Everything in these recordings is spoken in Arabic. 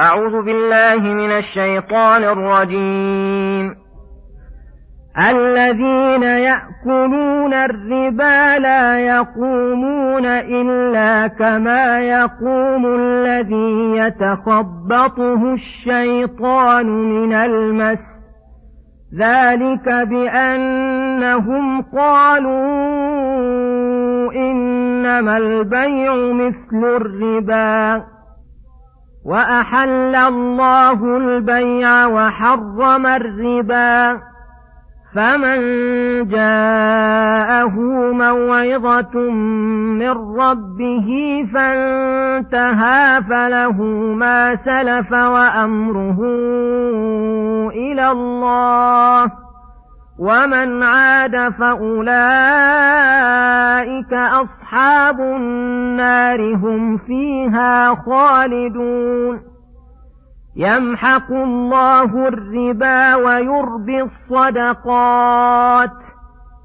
أعوذ بالله من الشيطان الرجيم. الذين يأكلون الربا لا يقومون إلا كما يقوم الذي يتخبطه الشيطان من المس. ذلك بأنهم قالوا إنما البيع مثل الربا. وأحل الله البيع وحرم الربا فمن جاءه موعظة من ربه فانتهى فله ما سلف وأمره إلى الله. ومن عاد فأولئك أصحاب النار هم فيها خالدون. يمحق الله الربا ويربي الصدقات.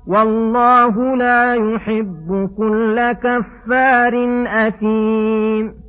والله لا يحب كل كفار أثيم.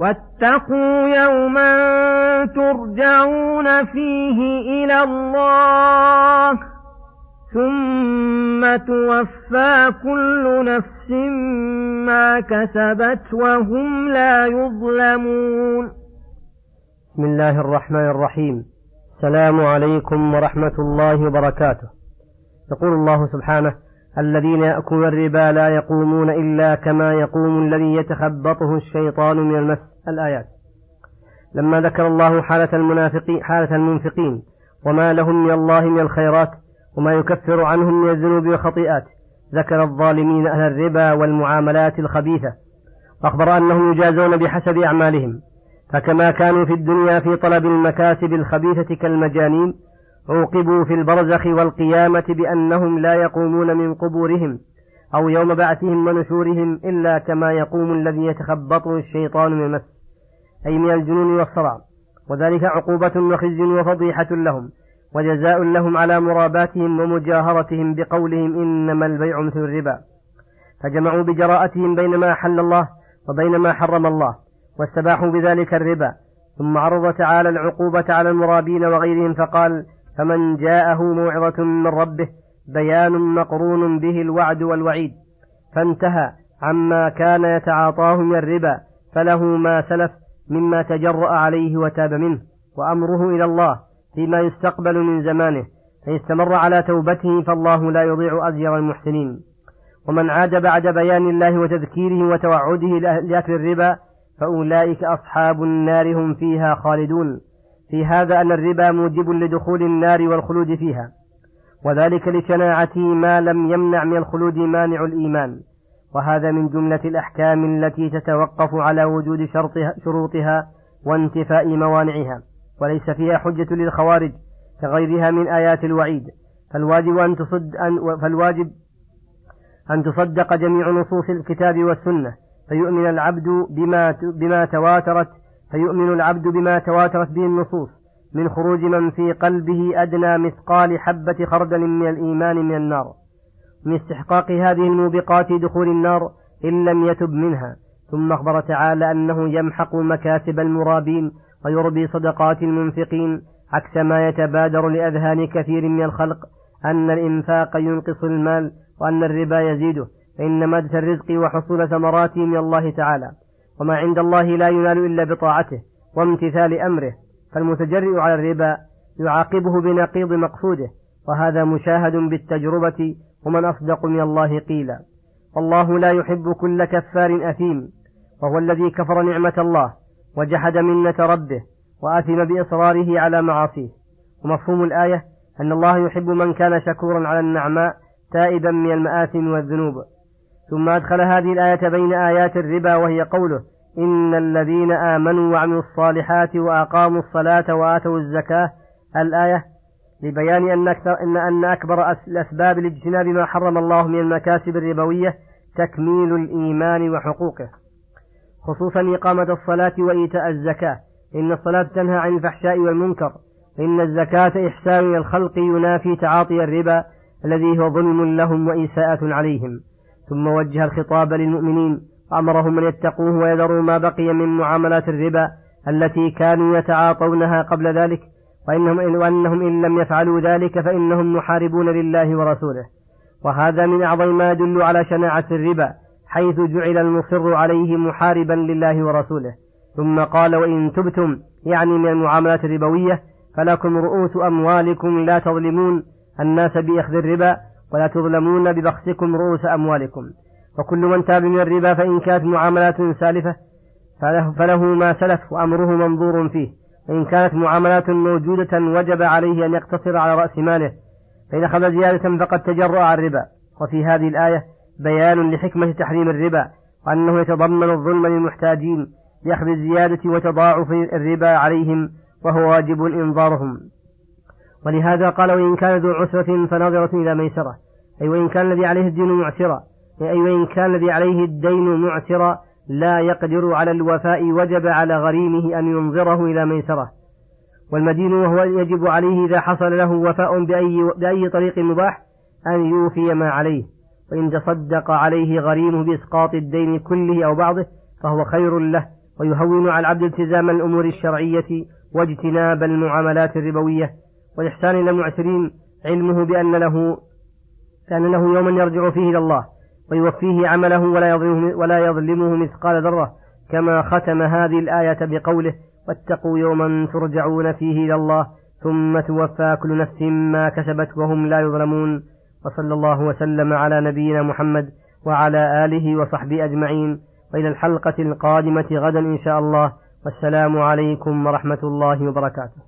واتقوا يوما ترجعون فيه إلى الله ثم توفى كل نفس ما كسبت وهم لا يظلمون. بسم الله الرحمن الرحيم. السلام عليكم ورحمة الله وبركاته. يقول الله سبحانه الذين يأكلون الربا لا يقومون إلا كما يقوم الذي يتخبطه الشيطان من المس الآيات. لما ذكر الله حالة المنافقين حالة المنفقين وما لهم من الله من الخيرات وما يكفر عنهم من الذنوب والخطيئات ذكر الظالمين أهل الربا والمعاملات الخبيثة. وأخبر أنهم يجازون بحسب أعمالهم. فكما كانوا في الدنيا في طلب المكاسب الخبيثة كالمجانين عوقبوا في البرزخ والقيامة بأنهم لا يقومون من قبورهم أو يوم بعثهم ونشورهم إلا كما يقوم الذي يتخبطه الشيطان من المس أي من الجنون والصرع وذلك عقوبة وخزي وفضيحة لهم. وجزاء لهم على مراباتهم ومجاهرتهم بقولهم إنما البيع مثل الربا. فجمعوا بجراءتهم بين ما أحل الله وبين ما حرم الله. واستباحوا بذلك الربا. ثم عرض تعالى العقوبة على المرابين وغيرهم فقال فمن جاءه موعظة من ربه بيان مقرون به الوعد والوعيد. فانتهى عما كان يتعاطاه من الربا فله ما سلف مما تجرأ عليه وتاب منه. وأمره إلى الله فيما يستقبل من زمانه فإن استمر على توبته فالله لا يضيع أجر المحسنين. ومن عاد بعد بيان الله وتذكيره وتوعده لأكل الربا فأولئك أصحاب النار هم فيها خالدون. في هذا أن الربا موجب لدخول النار والخلود فيها وذلك لشناعته ما لم يمنع من الخلود مانع الإيمان وهذا من جملة الأحكام التي تتوقف على وجود شرطها شروطها وانتفاء موانعها وليس فيها حجة للخوارج كغيرها من آيات الوعيد. فالواجب أن تصد أن فالواجب أن تصدق جميع نصوص الكتاب والسنة فيؤمن العبد بما بما تواترت فيؤمن العبد بما تواترت به النصوص من خروج من في قلبه أدنى مثقال حبة خردل من الإيمان من النار. من استحقاق هذه الموبقات دخول النار إن لم يتب منها. ثم أخبر تعالى أنه يمحق مكاسب المرابين ويربي صدقات المنفقين عكس ما يتبادر لأذهان كثير من الخلق. أن الإنفاق ينقص المال وأن الربا يزيده. فإن مادة الرزق وحصول ثمراته من الله تعالى. وما عند الله لا ينال إلا بطاعته وامتثال أمره فالمتجرئ على الربا يعاقبه بنقيض مقصوده وهذا مشاهد بالتجربة ومن أصدق من الله قيلا. والله لا يحب كل كفار أثيم وهو الذي كفر نعمة الله وجحد منة ربه وآثم بإصراره على معاصيه. ومفهوم الآية أن الله يحب من كان شكورا على النعماء تائبا من المآثم والذنوب. ثم أدخل هذه الآية بين آيات الربا وهي قوله إن الذين آمنوا وعملوا الصالحات وأقاموا الصلاة وآتوا الزكاة. الآية لبيان أن أكثر إن أن أكبر الأسباب لاجتناب ما حرم الله من المكاسب الربوية تكميل الإيمان وحقوقه خصوصا إقامة الصلاة وإيتاء الزكاة. إن الصلاة تنهى عن الفحشاء والمنكر. إن الزكاة إحسان إلى الخلق ينافي تعاطي الربا الذي هو ظلم لهم وإساءة عليهم. ثم وجه الخطاب للمؤمنين وأمرهم أن يتقوه ويذروا ما بقي من معاملات الربا التي كانوا يتعاطونها قبل ذلك وإنهم, إن وأنهم إن لم يفعلوا ذلك فإنهم محاربون لله ورسوله. وهذا من أعظم ما يدل على شناعة الربا حيث جعل المصر عليه محاربا لله ورسوله. ثم قال وإن تبتم يعني من المعاملات الربوية فلكم رؤوس أموالكم لا تظلمون الناس بأخذ الربا ولا تظلمون ببخسكم رؤوس أموالكم. وكل من تاب من الربا فإن كانت معاملات سالفة فله, فله ما سلف وأمره منظور فيه. وإن كانت معاملات موجودة وجب عليه أن يقتصر على رأس ماله. فإن أخذ زيادة فقد تجرأ عن الربا. وفي هذه الآية بيان لحكمة تحريم الربا وأنه يتضمن الظلم للمحتاجين بأخذ الزيادة وتضاعف الربا عليهم وهو واجب إنظارهم. ولهذا قال وإن كان ذو عسرة فناظرة إلى ميسرة. أي وإن كان الذي عليه الدين معسرا أي وإن كان الذي عليه الدين معسرا لا يقدر على الوفاء وجب على غريمه أن ينظره إلى ميسرة. والمدين وهو يجب عليه إذا حصل له وفاء بأي, بأي طريق مباح أن يوفي ما عليه. وإن تصدق عليه غريمه بإسقاط الدين كله أو بعضه فهو خير له. ويهون على العبد التزام الأمور الشرعية واجتناب المعاملات الربوية. والإحسان إلى المعسرين علمه بأن له كان له يوما يرجع فيه إلى الله ويوفيه عمله ولا يظلمه, ولا يظلمه مثقال ذرة كما ختم هذه الآية بقوله واتقوا يوما ترجعون فيه إلى الله ثم توفى كل نفس ما كسبت وهم لا يظلمون. وصلى الله وسلم على نبينا محمد وعلى آله وصحبه أجمعين. وإلى الحلقة القادمة غدا إن شاء الله. والسلام عليكم ورحمة الله وبركاته.